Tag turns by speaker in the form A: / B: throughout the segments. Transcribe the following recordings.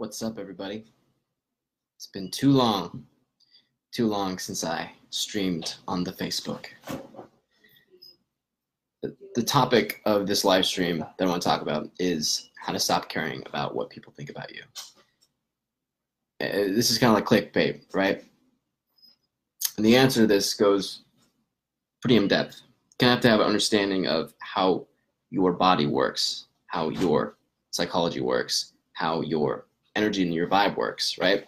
A: What's up, everybody? It's been too long, too long since I streamed on the Facebook. The, topic of this live stream that I want to talk about is how to stop caring about what people think about you. Uh, This is kind of like clickbait, right? And the answer to this goes pretty in depth. You kind of have to have an understanding of how your body works, how your psychology works, how your energy and your vibe works, right?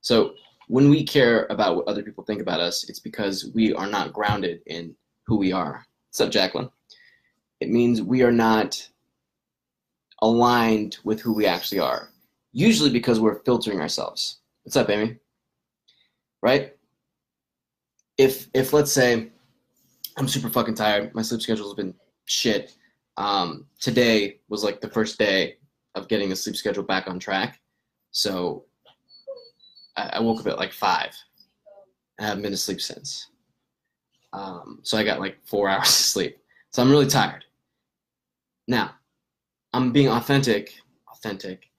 A: So when we care about what other people think about us, it's because we are not grounded in who we are. What's up, Jacqueline? It means we are not aligned with who we actually are. Usually because we're filtering ourselves. What's up, Amy? Right? If if let's say I'm super fucking tired, my sleep schedule's been shit. Um, today was like the first day of getting the sleep schedule back on track. So I, I woke up at like five. I haven't been to sleep since. Um, so I got like four hours of sleep. So I'm really tired. Now, I'm being authentic. Authentic.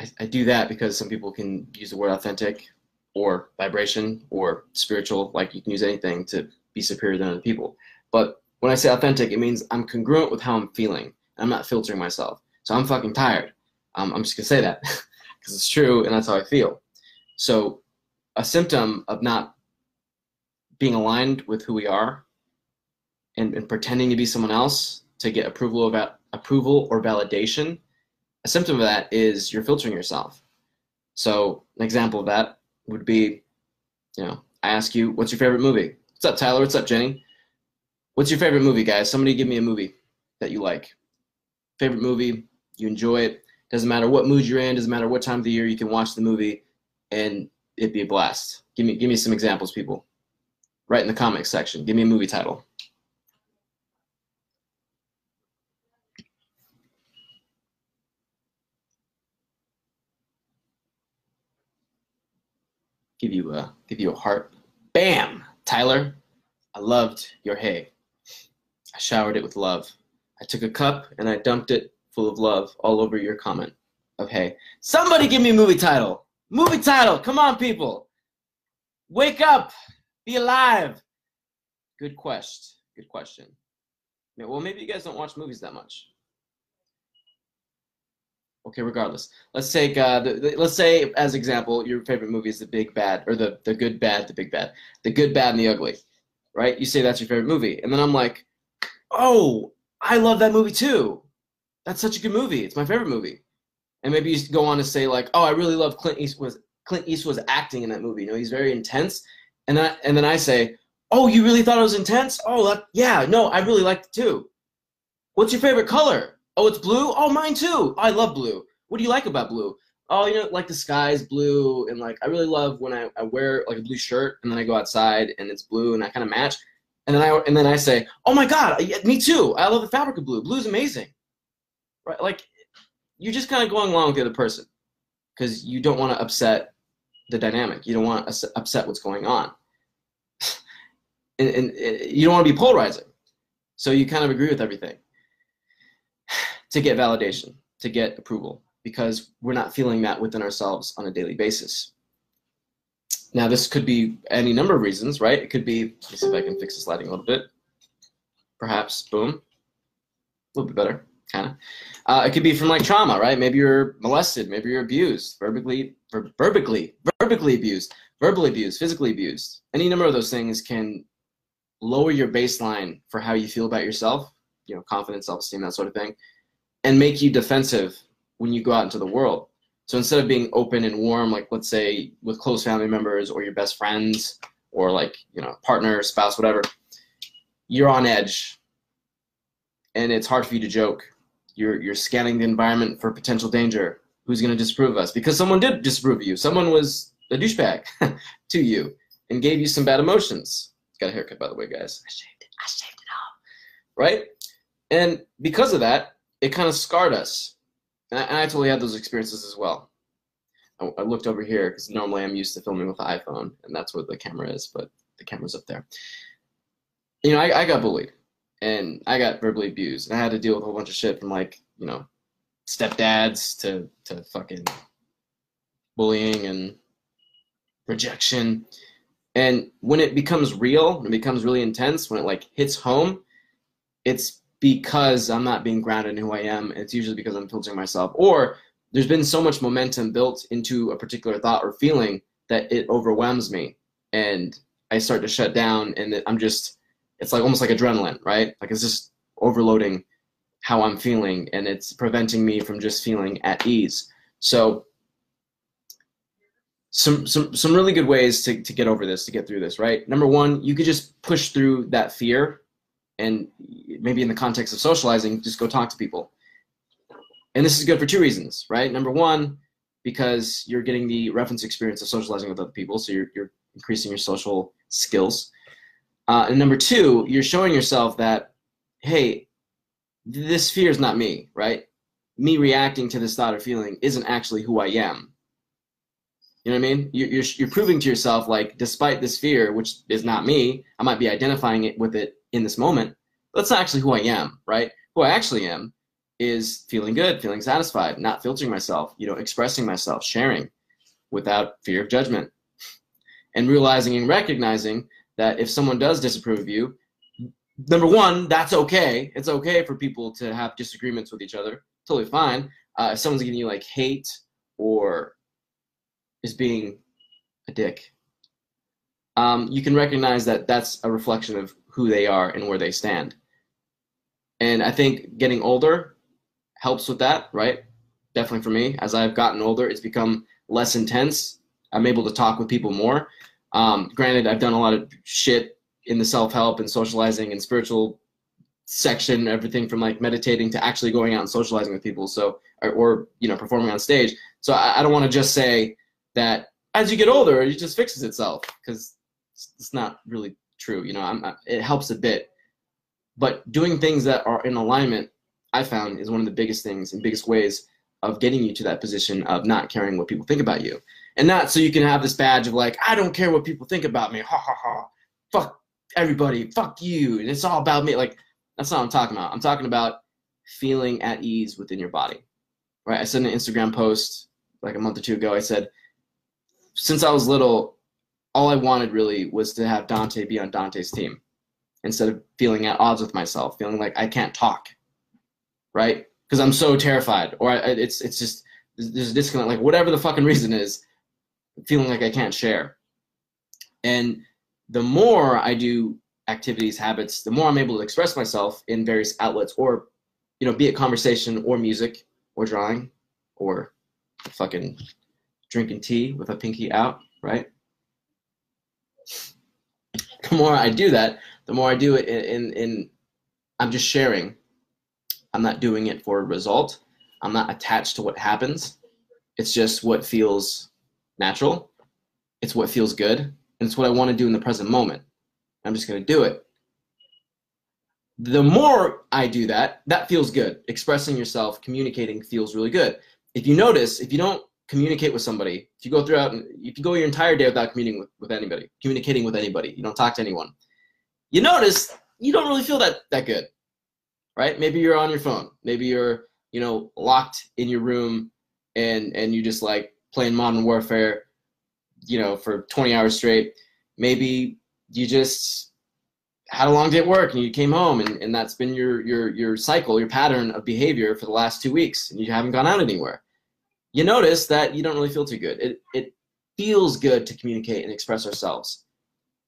A: I, I do that because some people can use the word authentic or vibration or spiritual. Like you can use anything to be superior than other people. But when I say authentic, it means I'm congruent with how I'm feeling. I'm not filtering myself. So I'm fucking tired. Um, I'm just gonna say that because it's true and that's how I feel. So a symptom of not being aligned with who we are and, and pretending to be someone else to get approval about approval or validation, a symptom of that is you're filtering yourself. So an example of that would be, you know, I ask you, what's your favorite movie? What's up, Tyler? What's up, Jenny? What's your favorite movie, guys? Somebody give me a movie that you like. Favorite movie, you enjoy it. Doesn't matter what mood you're in, doesn't matter what time of the year, you can watch the movie and it'd be a blast. Give me give me some examples, people. Right in the comments section. Give me a movie title. Give you a give you a heart. Bam! Tyler, I loved your hay. I showered it with love. I took a cup and I dumped it full of love all over your comment of hay. Somebody give me a movie title. Movie title. Come on, people. Wake up. Be alive. Good quest. Good question. Yeah, Well, maybe you guys don't watch movies that much. Okay, regardless. Let's take uh, the, the, let's say as example, your favorite movie is The Big Bad or the the Good Bad, The Big Bad, The Good Bad and the Ugly, right? You say that's your favorite movie, and then I'm like, oh, I love that movie too. That's such a good movie. It's my favorite movie. And maybe you go on to say like, oh, I really love Clint Eastwood's Clint Eastwood's acting in that movie. You know, he's very intense. And then and then I say, oh, you really thought it was intense? Oh, that, yeah, no, I really liked it too. What's your favorite color? Oh, it's blue. Oh, mine too. I love blue. What do you like about blue? Oh, you know, like the sky's blue, and like I really love when I, I wear like a blue shirt and then I go outside and it's blue and I kind of match. And then I and then I say, oh my god, me too. I love the fabric of blue. Blue's amazing, right? Like you're just kind of going along with the other person because you don't want to upset the dynamic. You don't want to upset what's going on, and, and, and you don't want to be polarizing. So you kind of agree with everything to get validation, to get approval, because we're not feeling that within ourselves on a daily basis. Now, this could be any number of reasons, right? It could be, let me see if I can fix this lighting a little bit. Perhaps, boom, a little bit better, kind of. Uh, it could be from like trauma, right? Maybe you're molested, maybe you're abused, verbally, ver- verbally, verbally abused, verbally abused, physically abused. Any number of those things can lower your baseline for how you feel about yourself, you know, confidence, self-esteem, that sort of thing, and make you defensive when you go out into the world. So instead of being open and warm, like let's say with close family members or your best friends or like, you know, partner, spouse, whatever, you're on edge and it's hard for you to joke. You're, you're scanning the environment for potential danger. Who's going to disprove us? Because someone did disprove you. Someone was a douchebag to you and gave you some bad emotions. Got a haircut, by the way, guys. I shaved it. I shaved it off. Right? And because of that, it kind of scarred us. And I, and I totally had those experiences as well. I, I looked over here because normally I'm used to filming with the iPhone, and that's where the camera is, but the camera's up there. You know, I, I got bullied, and I got verbally abused, and I had to deal with a whole bunch of shit from like, you know, stepdads to to fucking bullying and rejection. And when it becomes real, when it becomes really intense, when it like hits home, it's because I'm not being grounded in who I am. It's usually because I'm filtering myself. Or there's been so much momentum built into a particular thought or feeling that it overwhelms me. And I start to shut down and I'm just, it's like almost like adrenaline, right? Like it's just overloading how I'm feeling and it's preventing me from just feeling at ease. So some some some really good ways to, to get over this to get through this right number one you could just push through that fear and maybe in the context of socializing just go talk to people and this is good for two reasons right number one because you're getting the reference experience of socializing with other people so you're, you're increasing your social skills uh, and number two you're showing yourself that hey this fear is not me right me reacting to this thought or feeling isn't actually who i am you know what I mean? You're, you're, you're proving to yourself, like, despite this fear, which is not me, I might be identifying it with it in this moment. That's not actually who I am, right? Who I actually am is feeling good, feeling satisfied, not filtering myself, you know, expressing myself, sharing without fear of judgment. And realizing and recognizing that if someone does disapprove of you, number one, that's okay. It's okay for people to have disagreements with each other. Totally fine. Uh, if someone's giving you like hate or is being a dick, um, you can recognize that that's a reflection of who they are and where they stand. And I think getting older helps with that, right? Definitely for me. As I've gotten older, it's become less intense. I'm able to talk with people more. Um, granted, I've done a lot of shit in the self help and socializing and spiritual section, everything from like meditating to actually going out and socializing with people. So, or, or you know, performing on stage. So I, I don't want to just say, that as you get older, it just fixes itself because it's not really true. You know, I'm, it helps a bit, but doing things that are in alignment, I found, is one of the biggest things and biggest ways of getting you to that position of not caring what people think about you, and not so you can have this badge of like, I don't care what people think about me, ha ha ha, fuck everybody, fuck you, and it's all about me. Like that's not what I'm talking about. I'm talking about feeling at ease within your body, right? I sent an Instagram post like a month or two ago. I said since I was little, all I wanted really was to have Dante be on Dante's team instead of feeling at odds with myself, feeling like I can't talk, right? Because I'm so terrified, or I, it's it's just there's a disconnect, like whatever the fucking reason is, feeling like I can't share. And the more I do activities, habits, the more I'm able to express myself in various outlets, or you know, be it conversation or music or drawing or fucking drinking tea with a pinky out, right? The more I do that, the more I do it in, in, in I'm just sharing. I'm not doing it for a result. I'm not attached to what happens. It's just what feels natural. It's what feels good. And it's what I want to do in the present moment. I'm just going to do it. The more I do that, that feels good. Expressing yourself, communicating feels really good. If you notice, if you don't communicate with somebody, if you go throughout, if you go your entire day without communicating with, with anybody, communicating with anybody, you don't talk to anyone, you notice you don't really feel that that good, right? Maybe you're on your phone, maybe you're you know locked in your room, and and you just like playing Modern Warfare, you know, for 20 hours straight. Maybe you just had a long day at work and you came home and, and that's been your your your cycle, your pattern of behavior for the last two weeks, and you haven't gone out anywhere you notice that you don't really feel too good. It, it feels good to communicate and express ourselves.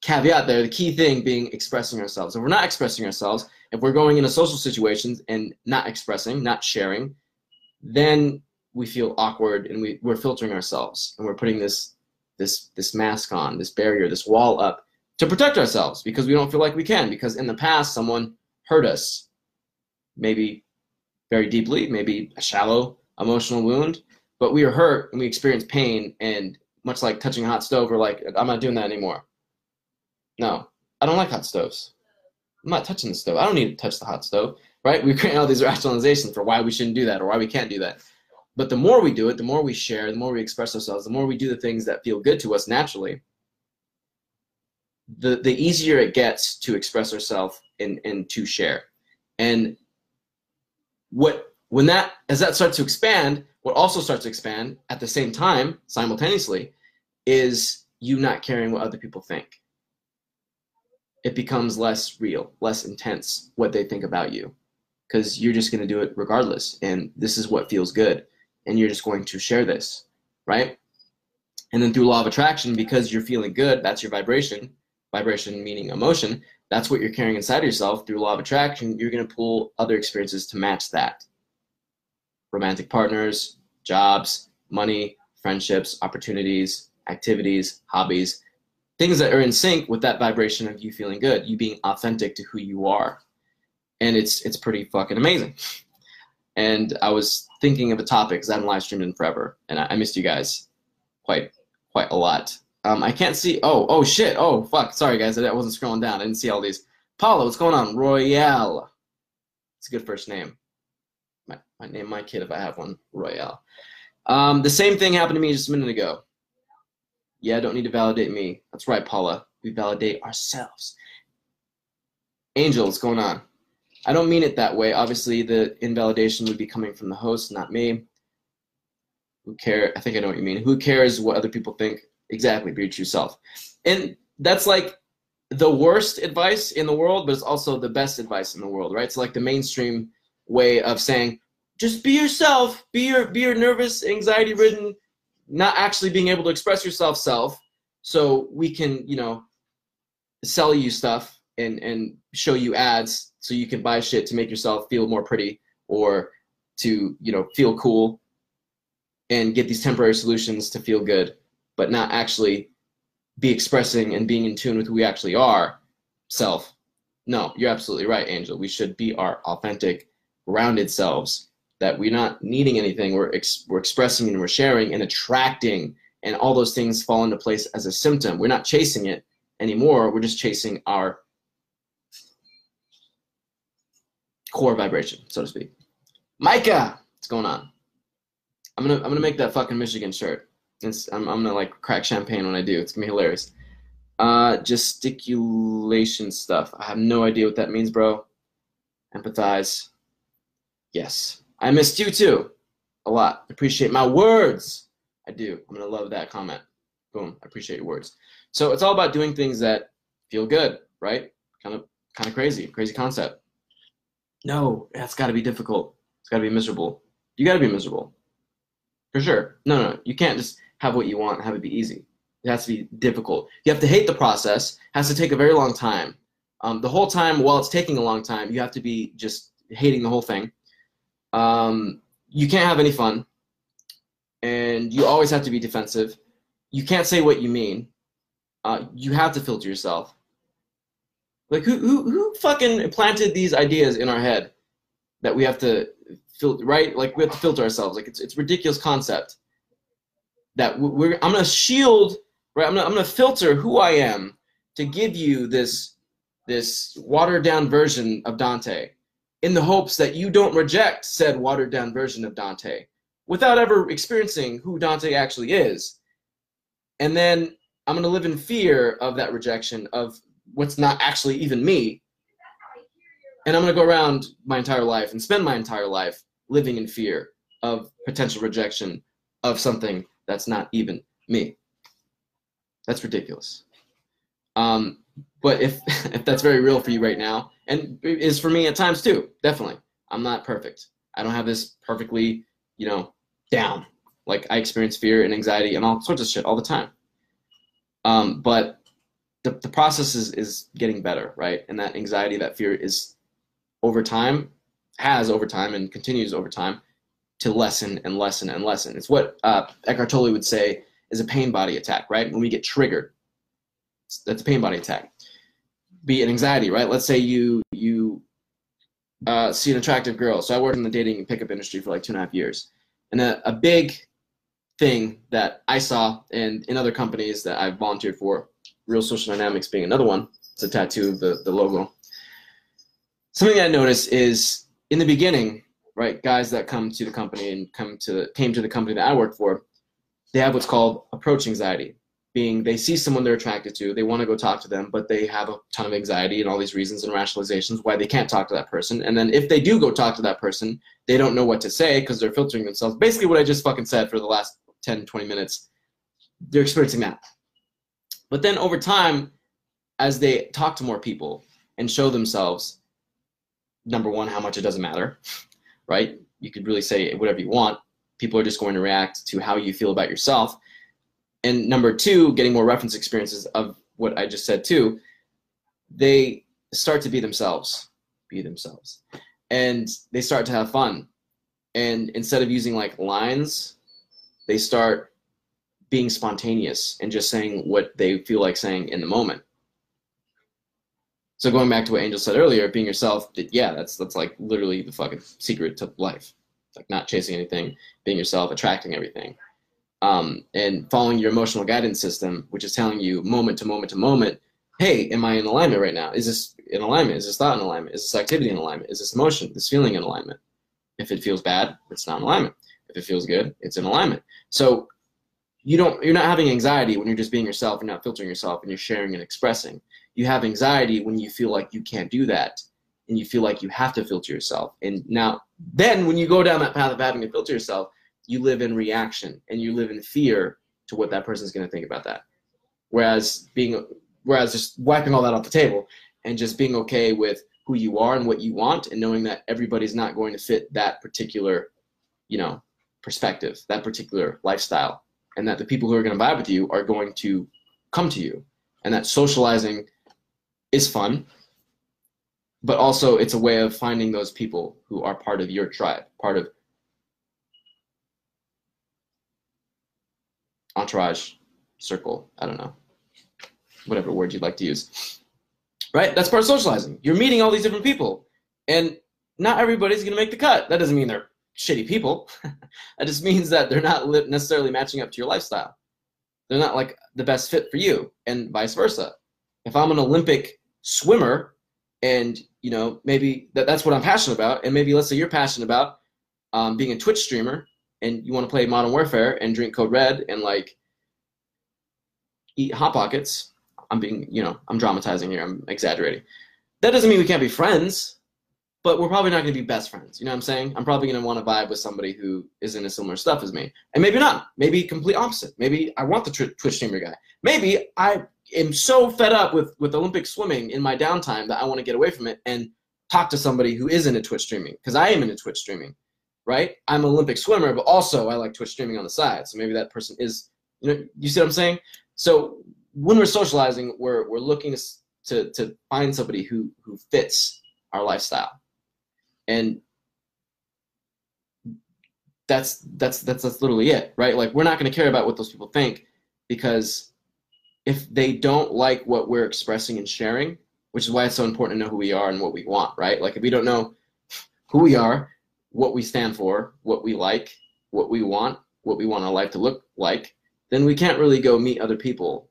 A: Caveat there, the key thing being expressing ourselves. If we're not expressing ourselves, if we're going into social situations and not expressing, not sharing, then we feel awkward and we, we're filtering ourselves and we're putting this this this mask on, this barrier, this wall up to protect ourselves because we don't feel like we can because in the past someone hurt us maybe very deeply maybe a shallow emotional wound but we were hurt and we experienced pain and much like touching a hot stove we're like i'm not doing that anymore. No i don't like hot stoves i'm not touching the stove. I don't need to touch the hot stove right? We create all these rationalizations for why we shouldn't do that or why we can't do that. But the more we do it the more we share the more we express ourselves the more we do the things that feel good to us naturally the the easier it gets to express ourselves and and to share. And what when that as that starts to expand, what also starts to expand at the same time, simultaneously, is you not caring what other people think. It becomes less real, less intense what they think about you. Because you're just gonna do it regardless. And this is what feels good. And you're just going to share this, right? And then through law of attraction, because you're feeling good, that's your vibration. Vibration meaning emotion. That's what you're carrying inside of yourself. Through law of attraction, you're going to pull other experiences to match that. Romantic partners, jobs, money, friendships, opportunities, activities, hobbies, things that are in sync with that vibration of you feeling good, you being authentic to who you are. And it's it's pretty fucking amazing. And I was thinking of a topic because I haven't live streamed in forever, and I, I missed you guys quite quite a lot. Um, I can't see. Oh, oh shit. Oh fuck. Sorry guys, I wasn't scrolling down. I didn't see all these. Paula, what's going on? Royale. It's a good first name. My, my name my kid if I have one. Royale. Um, the same thing happened to me just a minute ago. Yeah, don't need to validate me. That's right, Paula. We validate ourselves. Angel, what's going on? I don't mean it that way. Obviously, the invalidation would be coming from the host, not me. Who care? I think I know what you mean. Who cares what other people think? Exactly, be true self. And that's like the worst advice in the world, but it's also the best advice in the world, right? It's like the mainstream way of saying, just be yourself, be your be your nervous, anxiety ridden, not actually being able to express yourself self, so we can, you know, sell you stuff and and show you ads so you can buy shit to make yourself feel more pretty or to, you know, feel cool and get these temporary solutions to feel good, but not actually be expressing and being in tune with who we actually are self. No, you're absolutely right, Angel. We should be our authentic, grounded selves. That we're not needing anything. We're ex- we're expressing and we're sharing and attracting, and all those things fall into place as a symptom. We're not chasing it anymore. We're just chasing our core vibration, so to speak. Micah, what's going on? I'm gonna I'm gonna make that fucking Michigan shirt. It's, I'm I'm gonna like crack champagne when I do. It's gonna be hilarious. Uh, gesticulation stuff. I have no idea what that means, bro. Empathize. Yes, I missed you too. A lot. Appreciate my words. I do. I'm gonna love that comment. Boom. I appreciate your words. So it's all about doing things that feel good, right? Kind of kind of crazy, crazy concept. No, that's got to be difficult. It's got to be miserable. You got to be miserable. For sure. No, no, you can't just have what you want have it be easy. It has to be difficult. You have to hate the process. It has to take a very long time. Um, the whole time, while it's taking a long time, you have to be just hating the whole thing. Um, you can't have any fun, and you always have to be defensive. You can't say what you mean. Uh, you have to filter yourself. Like who, who who fucking planted these ideas in our head that we have to filter right like we have to filter ourselves like it's it's ridiculous concept that we're i'm gonna shield right i'm gonna, I'm gonna filter who i am to give you this this watered down version of dante in the hopes that you don't reject said watered down version of dante without ever experiencing who dante actually is and then i'm gonna live in fear of that rejection of what's not actually even me and I'm going to go around my entire life and spend my entire life living in fear of potential rejection of something that's not even me. That's ridiculous. Um, but if if that's very real for you right now, and is for me at times too, definitely. I'm not perfect. I don't have this perfectly, you know, down. Like I experience fear and anxiety and all sorts of shit all the time. Um, but the, the process is, is getting better, right? And that anxiety, that fear is over time, has over time, and continues over time to lessen and lessen and lessen. It's what uh, Eckhart Tolle would say is a pain body attack, right? When we get triggered, that's a pain body attack. Be an anxiety, right? Let's say you you uh, see an attractive girl. So I worked in the dating and pickup industry for like two and a half years, and a, a big thing that I saw and in other companies that I've volunteered for, Real Social Dynamics being another one. It's a tattoo of the, the logo something I noticed is in the beginning, right, guys that come to the company and come to came to the company that I work for, they have what's called approach anxiety being they see someone they're attracted to, they want to go talk to them, but they have a ton of anxiety and all these reasons and rationalizations why they can't talk to that person. And then if they do go talk to that person, they don't know what to say because they're filtering themselves. Basically, what I just fucking said for the last 10, 20 minutes, they're experiencing that. But then over time, as they talk to more people and show themselves, number one, how much it doesn't matter, right? You could really say whatever you want. People are just going to react to how you feel about yourself and number two, getting more reference experiences of what I just said too, they start to be themselves, be themselves, and they start to have fun. And instead of using like lines, they start being spontaneous and just saying what they feel like saying in the moment. So going back to what Angel said earlier, being yourself, yeah, that's that's like literally the fucking secret to life. Like not chasing anything, being yourself, attracting everything um, and following your emotional guidance system, which is telling you moment to moment to moment, hey, am I in alignment right now? Is this in alignment? Is this thought in alignment? Is this activity in alignment? Is this emotion, this feeling in alignment? If it feels bad, it's not in alignment. If it feels good, it's in alignment. So you don't you're not having anxiety when you're just being yourself and not filtering yourself and you're sharing and expressing. You have anxiety when you feel like you can't do that and you feel like you have to filter yourself. And now then when you go down that path of having to filter yourself, you live in reaction and you live in fear to what that person's going to think about that. Whereas being, whereas just wiping all that off the table and just being okay with who you are and what you want and knowing that everybody's not going to fit that particular, you know, perspective, that particular lifestyle, and that the people who are going to vibe with you are going to come to you, and that socializing is fun, but also it's a way of finding those people who are part of your tribe, part of entourage, circle, I don't know, whatever word you'd like to use. Right? That's part of socializing. You're meeting all these different people, and not everybody's going to make the cut. That doesn't mean they're shitty people. that just means that they're not necessarily matching up to your lifestyle. They're not like the best fit for you, and vice versa. If I'm an Olympic swimmer, and you know maybe that, that's what I'm passionate about, and maybe let's say you're passionate about um, being a Twitch streamer, and you want to play Modern Warfare and drink Code Red and like eat hot pockets, I'm being, you know, I'm dramatizing here. I'm exaggerating. That doesn't mean we can't be friends, but we're probably not going to be best friends. You know what I'm saying? I'm probably going to want to vibe with somebody who is into similar stuff as me, and maybe not. Maybe complete opposite. Maybe I want the Twitch streamer guy. Maybe I am so fed up with with Olympic swimming in my downtime that I want to get away from it and talk to somebody who is into Twitch streaming because I am into Twitch streaming right? I'm an Olympic swimmer, but also I like Twitch streaming on the side. So maybe that person is, you know, you see what I'm saying? So when we're socializing, we're we're looking to to, to find somebody who who fits our lifestyle, and that's that's that's that's literally it, right? Like we're not going to care about what those people think because if they don't like what we're expressing and sharing, which is why it's so important to know who we are and what we want, right? Like if we don't know who we are what we stand for, what we like, what we want, what we want our life to look like, then we can't really go meet other people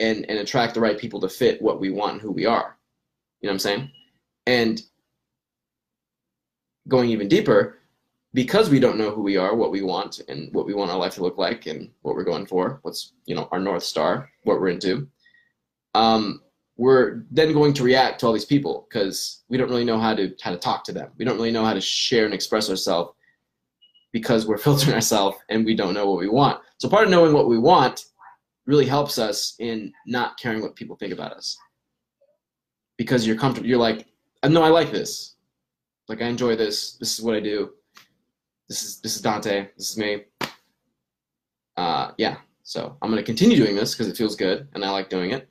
A: and, and attract the right people to fit what we want and who we are. You know what I'm saying? And going even deeper, because we don't know who we are, what we want, and what we want our life to look like, and what we're going for, what's you know our north star, what we're into. Um, we're then going to react to all these people because we don't really know how to how to talk to them. We don't really know how to share and express ourselves because we're filtering ourselves and we don't know what we want. So part of knowing what we want really helps us in not caring what people think about us. Because you're comfortable you're like, no, I like this. Like I enjoy this. This is what I do. This is this is Dante. This is me. Uh, yeah. So I'm gonna continue doing this because it feels good and I like doing it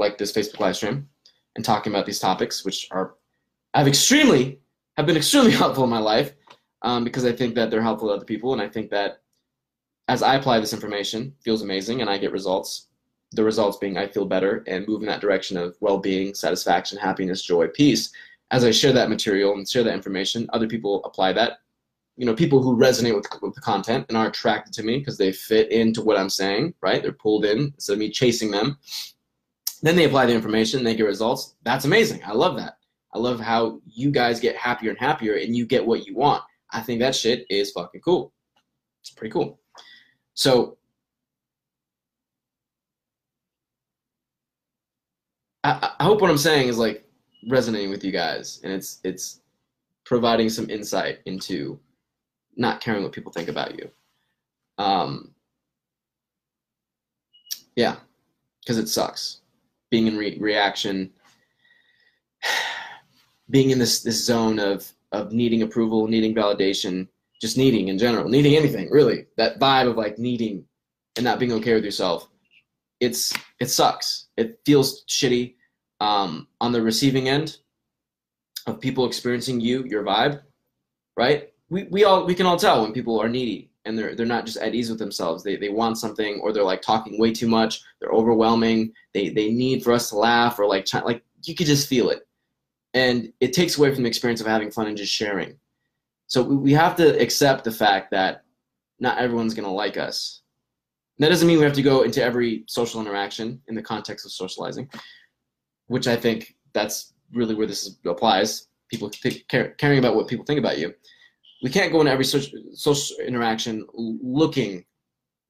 A: like this Facebook live stream and talking about these topics, which are have extremely have been extremely helpful in my life um, because I think that they're helpful to other people, and I think that as I apply this information, feels amazing, and I get results. The results being I feel better and move in that direction of well-being, satisfaction, happiness, joy, peace. As I share that material and share that information, other people apply that. You know, people who resonate with, with the content and are attracted to me because they fit into what I'm saying, right? They're pulled in instead of me chasing them then they apply the information, they get results. That's amazing. I love that. I love how you guys get happier and happier and you get what you want. I think that shit is fucking cool. It's pretty cool. So I, I hope what I'm saying is like resonating with you guys and it's it's providing some insight into not caring what people think about you. Um, yeah, because it sucks being in re- reaction, being in this this zone of of needing approval, needing validation, just needing in general, needing anything really. That vibe of like needing and not being okay with yourself. It's it sucks. It feels shitty. Um, on the receiving end of people experiencing you, your vibe, right? We, we all we can all tell when people are needy and they're they're not just at ease with themselves. They they want something or they're like talking way too much. They're overwhelming. They they need for us to laugh or like like you could just feel it, and it takes away from the experience of having fun and just sharing. So we have to accept the fact that not everyone's gonna like us. And that doesn't mean we have to go into every social interaction in the context of socializing, which I think that's really where this applies. People think, caring about what people think about you we can't go into every social, social interaction looking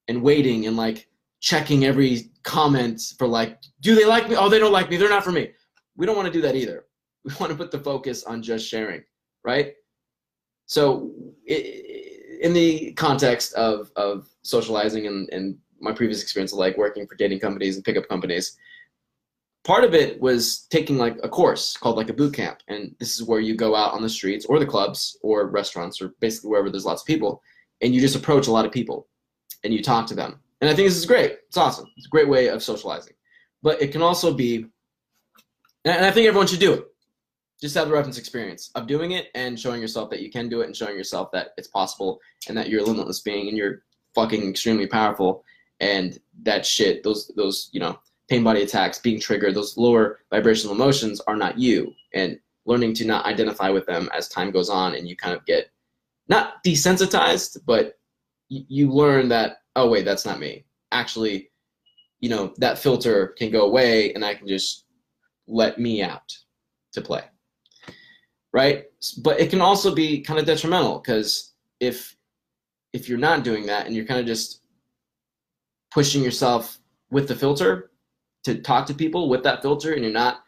A: and waiting and like checking every comment for like, do they like me? Oh, they don't like me. They're not for me. We don't want to do that either. We want to put the focus on just sharing, right? So, it, in the context of of socializing and, and my previous experience of like working for dating companies and pickup companies, part of it was taking like a course called like a boot camp and this is where you go out on the streets or the clubs or restaurants or basically wherever there's lots of people and you just approach a lot of people and you talk to them. And i think this is great. It's awesome. It's a great way of socializing. But it can also be and i think everyone should do it. Just have the reference experience of doing it and showing yourself that you can do it and showing yourself that it's possible and that you're a limitless being and you're fucking extremely powerful and that shit those those you know pain body attacks being triggered, those lower vibrational emotions are not you. And learning to not identify with them as time goes on and you kind of get not desensitized, but you learn that, oh, wait, that's not me. Actually, you know, that filter can go away and I can just let me out to play. Right? But it can also be kind of detrimental because if if you're not doing that and you're kind of just pushing yourself with the filter, to talk to people with that filter and you're not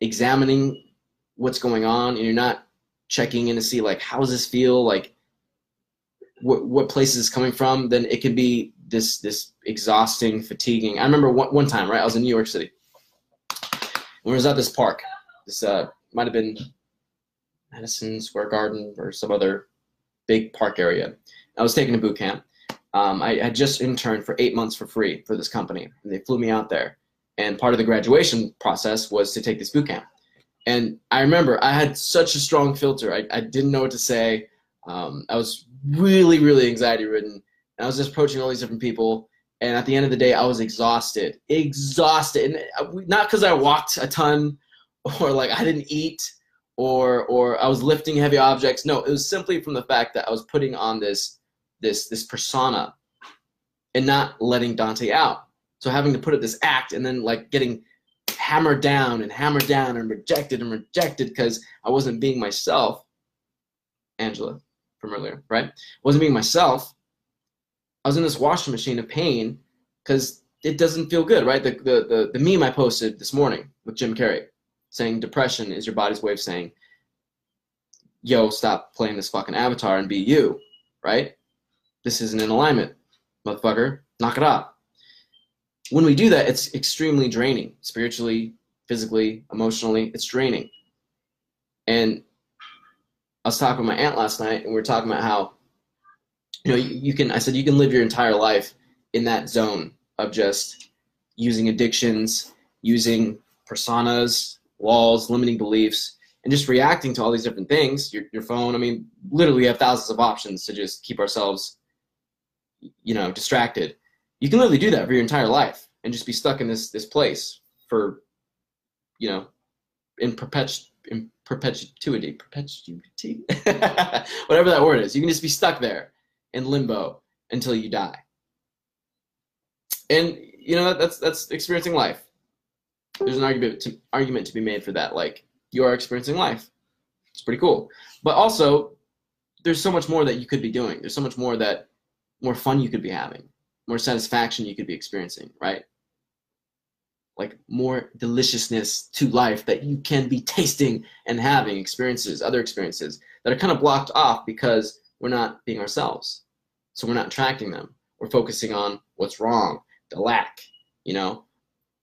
A: examining what's going on and you're not checking in to see like how does this feel? Like what what place is coming from? Then it can be this this exhausting fatiguing. I remember one, one time right? I was in new york city. When I was at this park this uh might have been madison square garden or some other big park area. I was taking a boot camp. Um, I had just interned for eight months for free for this company. And they flew me out there and part of the graduation process was to take this boot camp. And I remember I had such a strong filter. I, I didn't know what to say. Um, I was really, really anxiety ridden. I was just approaching all these different people. And at the end of the day, I was exhausted, exhausted. And uh, not because I walked a ton or like I didn't eat or or I was lifting heavy objects. No, it was simply from the fact that I was putting on this this this persona and not letting Dante out. So having to put it this act and then like getting hammered down and hammered down and rejected and rejected because I wasn't being myself. Angela from earlier, right? Wasn't being myself. I was in this washing machine of pain because it doesn't feel good, right? The, the, the, the meme I posted this morning with Jim Carrey saying depression is your body's way of saying, yo, stop playing this fucking avatar and be you, right? This isn't in alignment, motherfucker. Knock it off when we do that, it's extremely draining spiritually, physically, emotionally. It's draining. And I was talking with my aunt last night, and we were talking about how, you know, you, you can, I said, you can live your entire life in that zone of just using addictions, using personas, walls, limiting beliefs, and just reacting to all these different things. Your, your phone, I mean, literally, we have thousands of options to just keep ourselves, you know, distracted you can literally do that for your entire life and just be stuck in this this place for you know in perpetu in perpetuity perpetuity whatever that word is. You can just be stuck there in limbo until you die. And you know that's that's experiencing life. There's an argument to, argument to be made for that like you are experiencing life. It's pretty cool. But also there's so much more that you could be doing. There's so much more that more fun you could be having more satisfaction you could be experiencing, right? like more deliciousness to life that you can be tasting and having experiences, other experiences that are kind of blocked off because we're not being ourselves. So we're not attracting them. We're focusing on what's wrong, the lack, you know,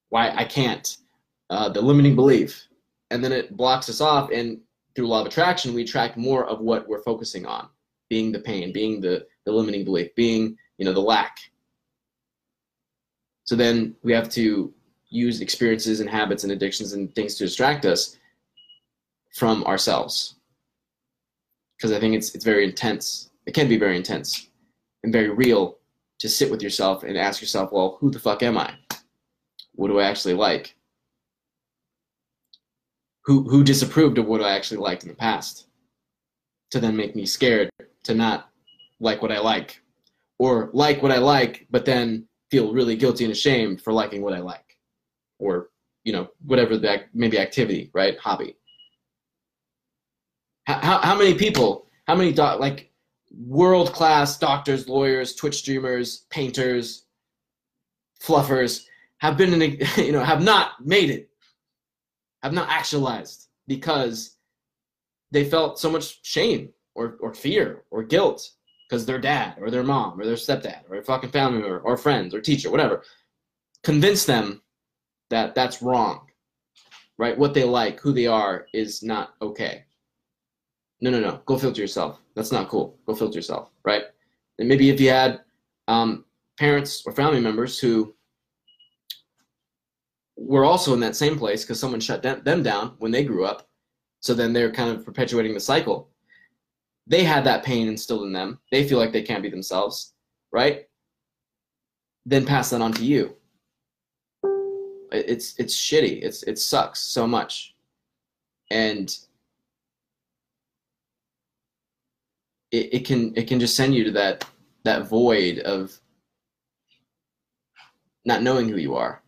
A: why I can't, uh, the limiting belief. And then it blocks us off. And through law of attraction, we attract more of what we're focusing on, being the pain, being the, the limiting belief, being, you know, the lack. So then we have to use experiences and habits and addictions and things to distract us from ourselves. Because I think it's it's very intense. It can be very intense and very real to sit with yourself and ask yourself, well, who the fuck am I? What do I actually like? Who who disapproved of what I actually liked in the past? To then make me scared to not like what I like. Or like what I like, but then feel really guilty and ashamed for liking what I like or you know whatever the maybe activity right hobby. How, how many people how many do, like world class doctors lawyers twitch streamers painters fluffers have been in a, you know have not made it have not actualized because they felt so much shame or, or fear or guilt because their dad or their mom or their stepdad or fucking family member or friends or teacher whatever convince them that that's wrong right? What they like who they are is not okay. No no no. Go filter yourself. That's not cool. Go filter yourself right? And maybe if you had um, parents or family members who were also in that same place because someone shut them down when they grew up so then they're kind of perpetuating the cycle they had that pain instilled in them they feel like they can't be themselves right then pass that on to you it's it's shitty. It's it sucks so much, and it, it can it can just send you to that that void of not knowing who you are,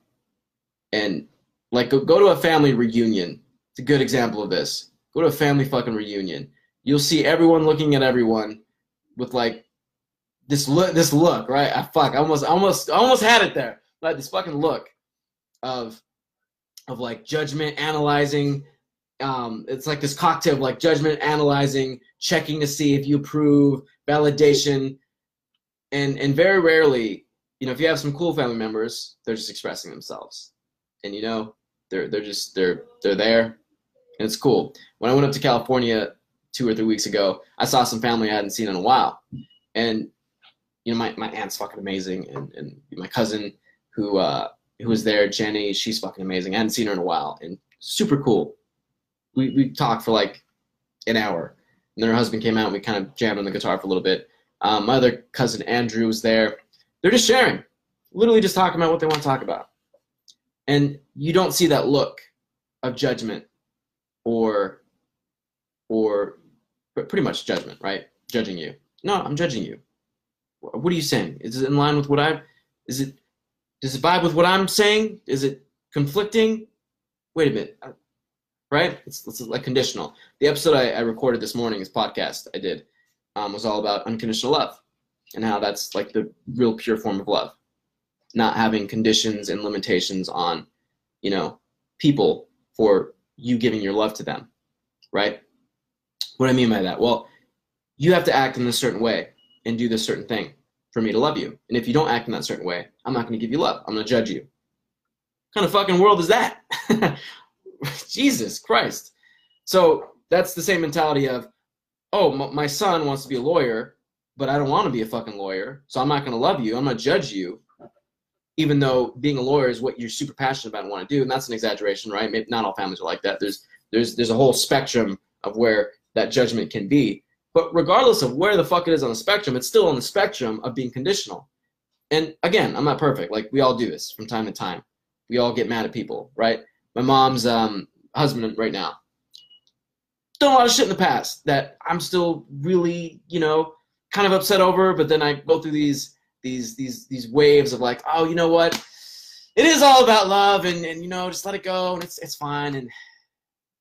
A: and like go, go to a family reunion. It's a good example of this. Go to a family fucking reunion. You'll see everyone looking at everyone with like this look this look right. I fuck. I almost almost almost had it there. Like this fucking look of of like judgment, analyzing. Um, it's like this cocktail of like judgment, analyzing, checking to see if you approve, validation, and and very rarely, you know, if you have some cool family members, they're just expressing themselves, and you know, they're they're just they're they're there, and it's cool. When I went up to California two or three weeks ago, I saw some family I hadn't seen in a while, and you know, my my aunt's fucking amazing, and and my cousin who uh, who was there, Jenny, she's fucking amazing. I hadn't seen her in a while and super cool. We, we talked for like an hour. And then her husband came out and we kind of jammed on the guitar for a little bit. Um, my other cousin Andrew was there. They're just sharing, literally just talking about what they want to talk about. And you don't see that look of judgment or or pretty much judgment, right? Judging you. No, I'm judging you. What are you saying? Is it in line with what I is it does it vibe with what I'm saying? Is it conflicting? Wait a minute. Uh, right? It's, it's like conditional. The episode I, I recorded this morning, this podcast I did, um, was all about unconditional love and how that's like the real pure form of love. Not having conditions and limitations on, you know, people for you giving your love to them, right? What do I mean by that? Well, you have to act in a certain way and do this certain thing for me to love you. And if you don't act in that certain way, I'm not going to give you love. I'm going to judge you. What kind of fucking world is that? Jesus Christ. So that's the same mentality of, oh, my son wants to be a lawyer, but I don't want to be a fucking lawyer. So I'm not going to love you. I'm going to judge you. Even though being a lawyer is what you're super passionate about and want to do, and that's an exaggeration, right? Maybe not all families are like that. There's there's there's a whole spectrum of where that judgment can be. But regardless of where the fuck it is on the spectrum, it's still on the spectrum of being conditional. And again, I'm not perfect. Like we all do this from time to time. We all get mad at people, right? My mom's um, husband right now done a lot of shit in the past that I'm still really, you know, kind of upset over. But then I go through these these these these waves of like, oh, you know what? It is all about love, and and you know, just let it go, and it's it's fine, and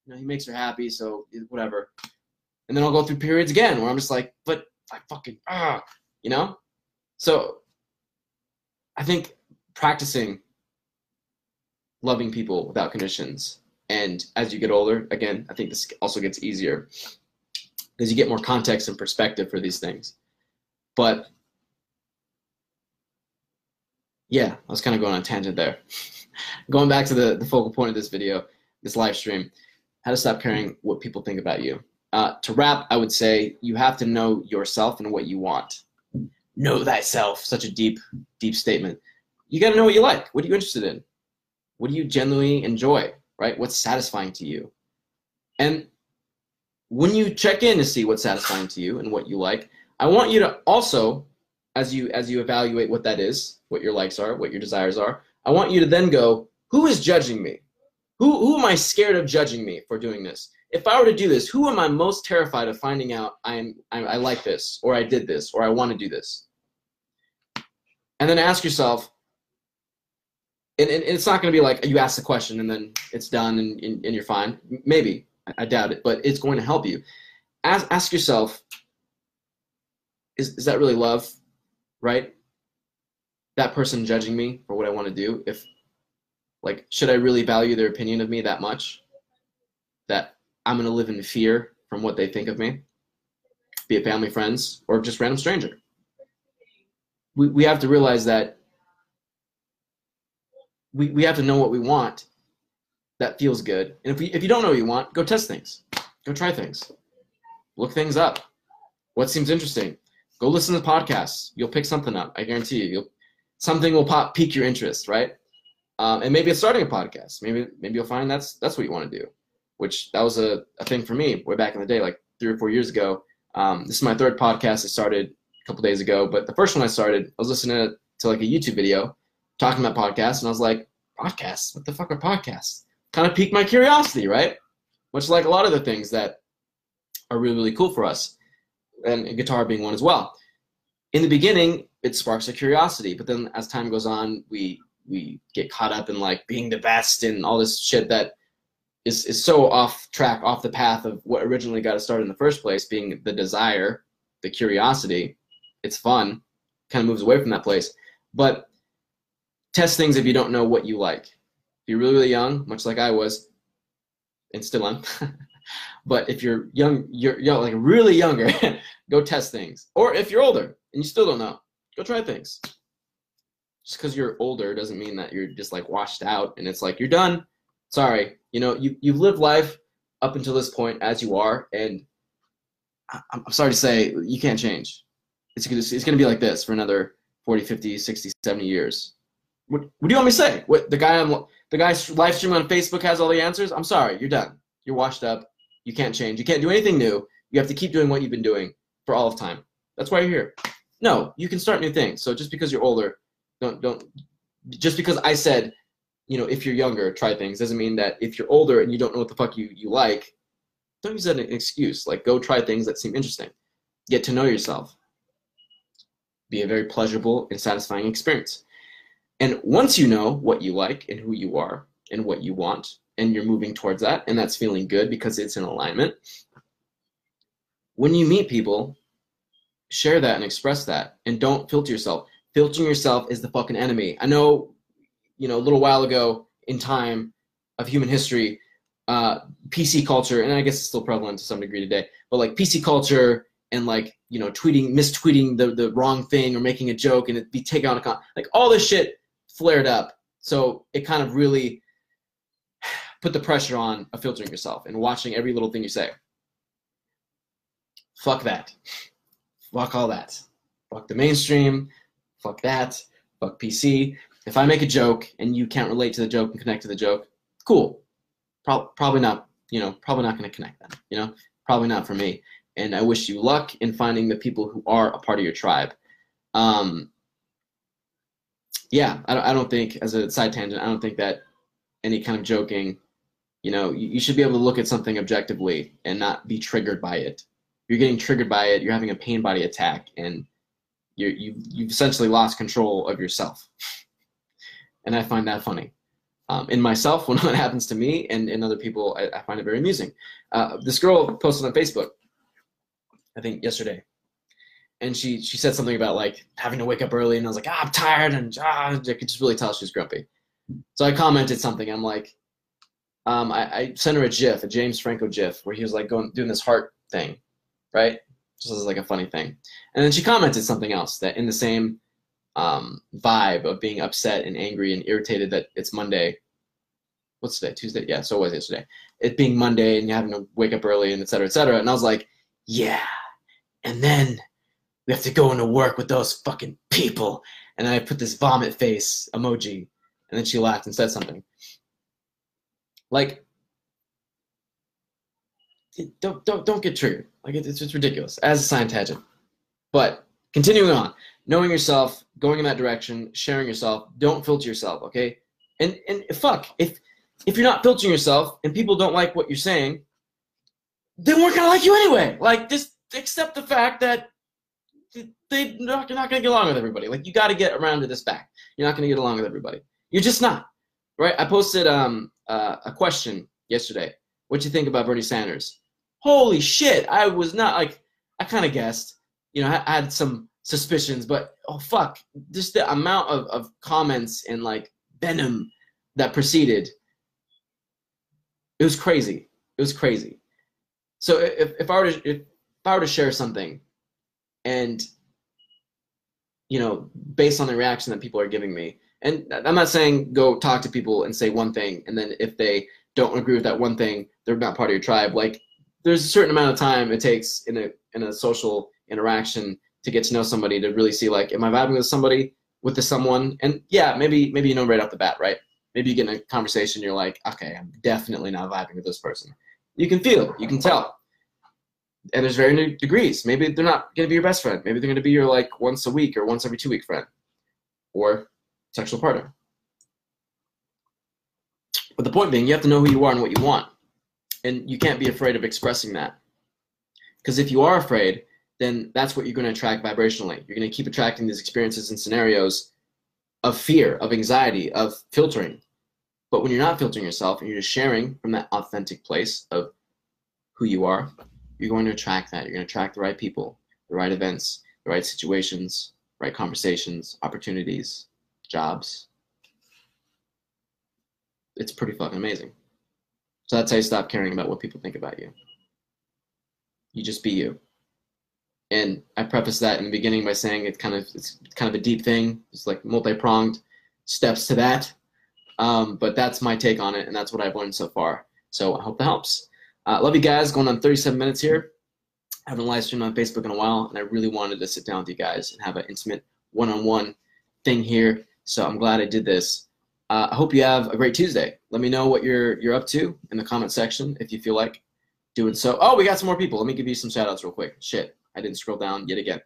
A: you know, he makes her happy, so whatever and then I'll go through periods again where I'm just like, but I fucking ah, you know. So I think practicing loving people without conditions. And as you get older, again, I think this also gets easier because you get more context and perspective for these things. But yeah, I was kind of going on a tangent there. going back to the, the focal point of this video, this live stream, how to stop caring what people think about you. Uh, to wrap, I would say you have to know yourself and what you want. Know thyself. Such a deep, deep statement. You got to know what you like. What are you interested in? What do you genuinely enjoy? Right? What's satisfying to you? And when you check in to see what's satisfying to you and what you like, I want you to also, as you as you evaluate what that is, what your likes are, what your desires are, I want you to then go, who is judging me? Who who am I scared of judging me for doing this? If I were to do this, who am I most terrified of finding out I'm, I, I like this, or I did this, or I want to do this? And then ask yourself, and, and it's not going to be like you ask the question and then it's done and, and, and you're fine. Maybe. I, I doubt it, but it's going to help you. Ask, ask yourself, is, is that really love? Right? That person judging me for what I want to do, if like should I really value their opinion of me that much? I'm going to live in fear from what they think of me? Be it family, friends, or just random stranger. We, we have to realize that we, we have to know what we want that feels good. And if, we, if you don't know what you want, go test things. Go try things. Look things up. What seems interesting? Go listen to podcasts. You'll pick something up. I guarantee you. You'll, something will pop, pique your interest, right? Um, and maybe it's starting a podcast. Maybe maybe you'll find that's that's what you want to do. Which that was a, a thing for me way back in the day, like three or four years ago. Um, this is my third podcast. I started a couple days ago, but the first one I started, I was listening to, to like a YouTube video talking about podcasts, and I was like, podcasts? What the fuck are podcasts? Kind of piqued my curiosity, right? Much like a lot of the things that are really, really cool for us, and guitar being one as well. In the beginning, it sparks a curiosity, but then as time goes on, we we get caught up in like being the best and all this shit that is, is so off track, off the path of what originally got us started in the first place, being the desire, the curiosity. It's fun, kind of moves away from that place. But test things if you don't know what you like. If you're really, really young, much like I was, and still am. but if you're young, you're, you're like really younger, go test things. Or if you're older and you still don't know, go try things. Just because you're older doesn't mean that you're just like washed out and it's like you're done. Sorry, you know you you've lived life up until this point as you are, and I'm sorry to say you can't change. It's it's going to be like this for another 40, 50, 60, 70 years. What, what do you want me to say? What the guy on the guy live streaming on Facebook has all the answers? I'm sorry, you're done. You're washed up. You can't change. You can't do anything new. You have to keep doing what you've been doing for all of time. That's why you're here. No, you can start new things. So just because you're older, don't don't just because I said, you know, if you're younger, try things doesn't mean that if you're older and you don't know what the fuck you, you like, don't use that as an excuse. Like go try things that seem interesting. Get to know yourself. Be a very pleasurable and satisfying experience. And once you know what you like and who you are and what you want, and you're moving towards that, and that's feeling good because it's in alignment, when you meet people, share that and express that and don't filter yourself. Filtering yourself is the fucking enemy. I know, you know, a little while ago in time of human history, uh, PC culture, and I guess it's still prevalent to some degree today, but like PC culture and like, you know, tweeting, mistweeting the, the wrong thing or making a joke and it be taken on account, like all this shit flared up. So it kind of really put the pressure on of filtering yourself and watching every little thing you say. Fuck that. Fuck all that. Fuck the mainstream. Fuck that. Fuck PC. If I make a joke and you can't relate to the joke and connect to the joke, cool. Pro- probably not, you know, probably not going to connect then, you know, probably not for me. And I wish you luck in finding the people who are a part of your tribe. Um, yeah, I don't, I don't think, as a side tangent, I don't think that any kind of joking, you know, you, you should be able to look at something objectively and not be triggered by it. You're getting triggered by it, you're having a pain body attack, and you're, you, you've essentially lost control of yourself. And I find that funny. Um, in myself, when that happens to me and in other people, I, I find it very amusing. Uh, this girl posted on Facebook, I think yesterday, and she she said something about like having to wake up early, and I was like, ah, I'm tired, and ah, I could just really tell she was grumpy. So I commented something. I'm like, um, I, I sent her a GIF, a James Franco GIF, where he was like going doing this heart thing, right? Just as like a funny thing. And then she commented something else that in the same um, vibe of being upset and angry and irritated that it's Monday. What's today? Tuesday? Yeah, so it was yesterday. It being Monday and you having to wake up early and et cetera, et cetera. And I was like, yeah. And then we have to go into work with those fucking people. And I put this vomit face emoji. And then she laughed and said something. Like, don't don't don't get triggered. Like it's just ridiculous as a science tangent. But continuing on, knowing yourself, going in that direction, sharing yourself. Don't filter yourself, okay? And and fuck if if you're not filtering yourself and people don't like what you're saying, they weren't gonna like you anyway. Like just accept the fact that they're not, you're not gonna get along with everybody. Like you got to get around to this fact. You're not gonna get along with everybody. You're just not. Right? I posted um uh, a question yesterday. What you think about Bernie Sanders? Holy shit! I was not like I kind of guessed. You know, I, I had some suspicions, but oh fuck, just the amount of, of comments and like venom that preceded. It was crazy. It was crazy. So if, if I were to if I were to share something, and you know, based on the reaction that people are giving me, and I'm not saying go talk to people and say one thing, and then if they don't agree with that one thing, they're not part of your tribe. Like there's a certain amount of time it takes in a in a social interaction to get to know somebody to really see like, am I vibing with somebody, with the someone? And yeah, maybe maybe you know right off the bat, right? Maybe you get in a conversation, you're like, okay, I'm definitely not vibing with this person. You can feel, you can tell. And there's varying degrees. Maybe they're not gonna be your best friend. Maybe they're gonna be your like once a week or once every two week friend, or sexual partner. But the point being, you have to know who you are and what you want. And you can't be afraid of expressing that. Because if you are afraid, then that's what you're going to attract vibrationally. You're going to keep attracting these experiences and scenarios of fear, of anxiety, of filtering. But when you're not filtering yourself and you're just sharing from that authentic place of who you are, you're going to attract that. You're going to attract the right people, the right events, the right situations, right conversations, opportunities, jobs. It's pretty fucking amazing. So that's how you stop caring about what people think about you. You just be you and I preface that in the beginning by saying it's kind of it's kind of a deep thing. It's like multi-pronged steps to that. Um, but that's my take on it, and that's what I've learned so far. So I hope that helps. Uh, love you guys. Going on 37 minutes here. I haven't live streamed on Facebook in a while, and I really wanted to sit down with you guys and have an intimate one-on-one thing here. So I'm glad I did this. Uh, I hope you have a great Tuesday. Let me know what you're you're up to in the comment section if you feel like doing so. Oh, we got some more people. Let me give you some shout outs real quick. Shit. I didn't scroll down yet again.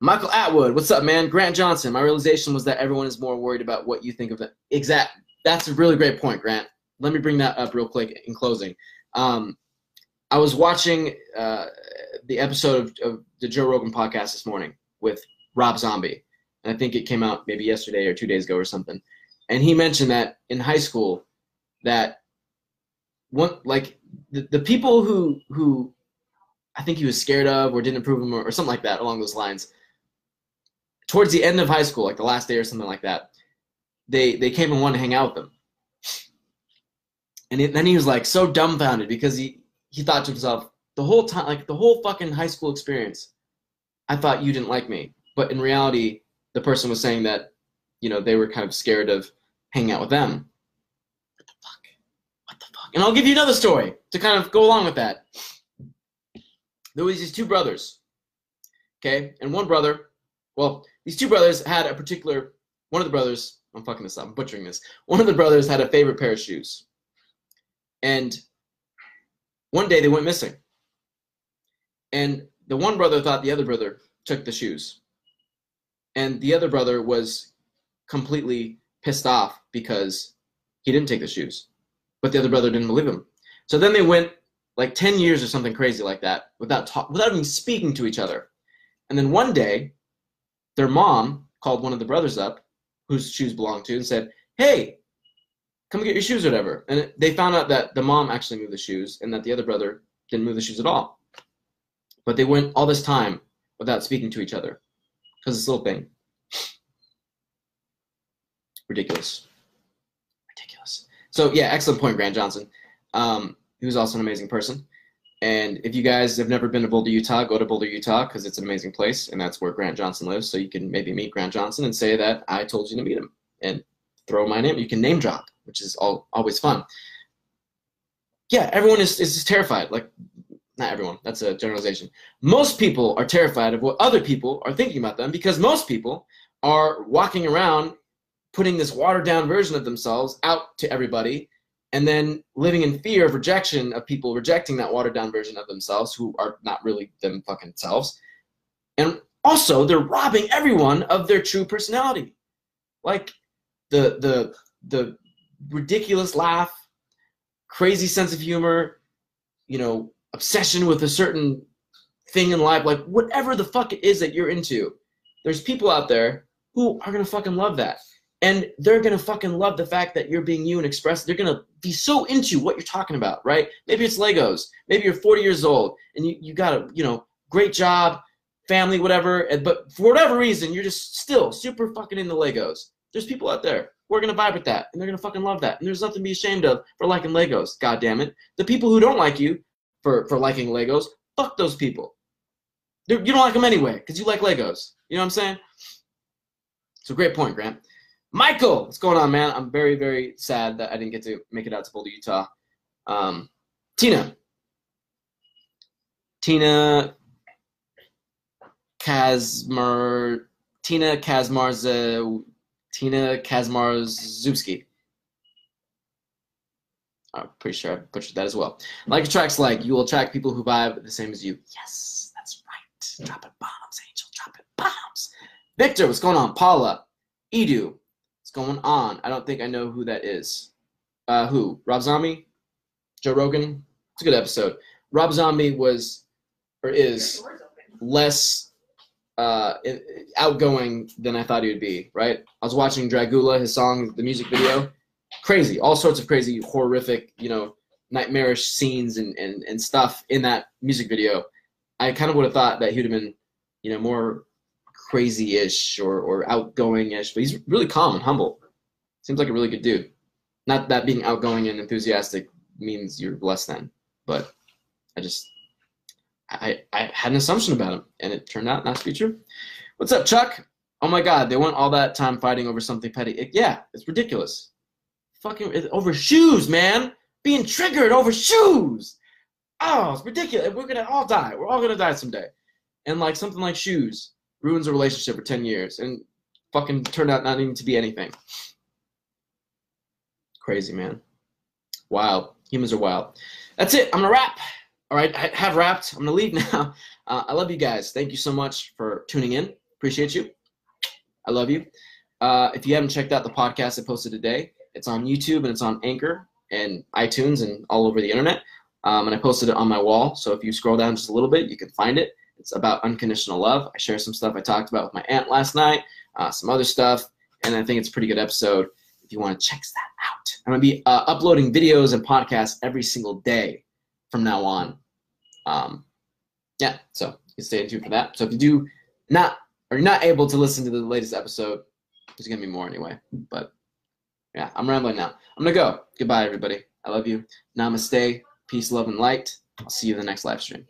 A: Michael Atwood, what's up, man? Grant Johnson, my realization was that everyone is more worried about what you think of it. Exact. That's a really great point, Grant. Let me bring that up real quick in closing. Um, I was watching uh, the episode of, of, the Joe Rogan podcast this morning with Rob Zombie, and I think it came out maybe yesterday or two days ago or something. And he mentioned that in high school, that one like the, the people who who I think he was scared of or didn't approve him or, or something like that along those lines. Towards the end of high school, like the last day or something like that, they they came and wanted to hang out with him. And then he was like so dumbfounded because he he thought to himself the whole time, like the whole fucking high school experience, I thought you didn't like me, but in reality, the person was saying that you know they were kind of scared of hanging out with them. What the fuck? What the fuck? And I'll give you another story to kind of go along with that there was these two brothers. Okay, and one brother, well, these two brothers had a particular. One of the brothers, I'm fucking this up, I'm butchering this. One of the brothers had a favorite pair of shoes, and one day they went missing. And the one brother thought the other brother took the shoes, and the other brother was completely pissed off because he didn't take the shoes, but the other brother didn't believe him. So then they went like 10 years or something crazy like that without talk, without even speaking to each other. And then one day, their mom called one of the brothers up, whose shoes belonged to, and said, "Hey, come get your shoes, or whatever." And they found out that the mom actually moved the shoes, and that the other brother didn't move the shoes at all. But they went all this time without speaking to each other because this little thing. Ridiculous. Ridiculous. So yeah, excellent point, Grant Johnson. Um, he was also an amazing person. And if you guys have never been to Boulder, Utah, go to Boulder, Utah, because it's an amazing place, and that's where Grant Johnson lives. So you can maybe meet Grant Johnson and say that I told you to meet him, and throw my name. You can name drop, which is all, always fun. Yeah, everyone is, is terrified. Like, not everyone. That's a generalization. Most people are terrified of what other people are thinking about them because most people are walking around putting this watered down version of themselves out to everybody and then living in fear of rejection of people rejecting that watered down version of themselves who are not really them fucking selves. And also they're robbing everyone of their true personality. Like the the the ridiculous laugh, crazy sense of humor, you know, obsession with a certain thing in life, like whatever the fuck it is that you're into. There's people out there who are gonna fucking love that and they're gonna fucking love the fact that you're being you and express. They're gonna be so into what you're talking about, right? Maybe it's Legos. Maybe you're 40 years old and you, you got a you know great job, family, whatever. But for whatever reason, you're just still super fucking into Legos. There's people out there who are gonna vibe with that, and they're gonna fucking love that. And there's nothing to be ashamed of for liking Legos. God damn it. The people who don't like you for for liking Legos, fuck those people. They're, you don't like them anyway because you like Legos. You know what I'm saying? It's a great point, Grant. Michael, what's going on, man? I'm very, very sad that I didn't get to make it out to Boulder, Utah. Um, Tina. Tina Kazmar. Tina Kazmarz. Tina Kazmarzewski. I'm pretty sure I butchered that as well. Like attracts like. You will attract people who vibe the same as you. Yes, that's right. Drop it bombs, Angel. Drop it bombs. Victor, what's going on? Paula. Edu. What's going on? I don't think I know who that is. Uh, who? Rob Zombie? Joe Rogan? It's a good episode. Rob Zombie was or is less uh, outgoing than I thought he would be, right? I was watching Dragula, his song, the music video. Crazy. All sorts of crazy, horrific, you know, nightmarish scenes and, and, and stuff in that music video. I kind of would have thought that he would have been, you know, more crazy-ish or, or outgoing-ish, but he's really calm and humble. Seems like a really good dude. Not that being outgoing and enthusiastic means you're less than, but I just I, I had an assumption about him, and it turned out not to be true. What's up, Chuck? Oh my God, they went all that time fighting over something petty. It, yeah, it's ridiculous. Fucking over shoes, man. Being triggered over shoes. Oh, it's ridiculous. We're gonna all die. We're all gonna die someday. And like something like shoes ruins a relationship for 10 years and fucking turned out not even to be anything. Crazy, man. Wild. Humans are wild. That's it. I'm going to wrap. All right. I have wrapped. I'm going to leave now. Uh, I love you guys. Thank you so much for tuning in. Appreciate you. I love you. Uh, if you haven't checked out the podcast I posted today, it's on YouTube and it's on Anchor and iTunes and all over the internet. Um, and I posted it on my wall. So if you scroll down just a little bit, you can find it. It's about unconditional love. I share some stuff I talked about with my aunt last night, uh, some other stuff, and I think it's a pretty good episode if you want to check that out. I'm going to be uh, uploading videos and podcasts every single day from now on. Um, yeah, so you can stay tuned for that. So if you do not, you're not able to listen to the latest episode, there's going to be more anyway. But yeah, I'm rambling now. I'm going to go. Goodbye, everybody. I love you. Namaste. Peace, love, and light. I'll see you in the next live stream.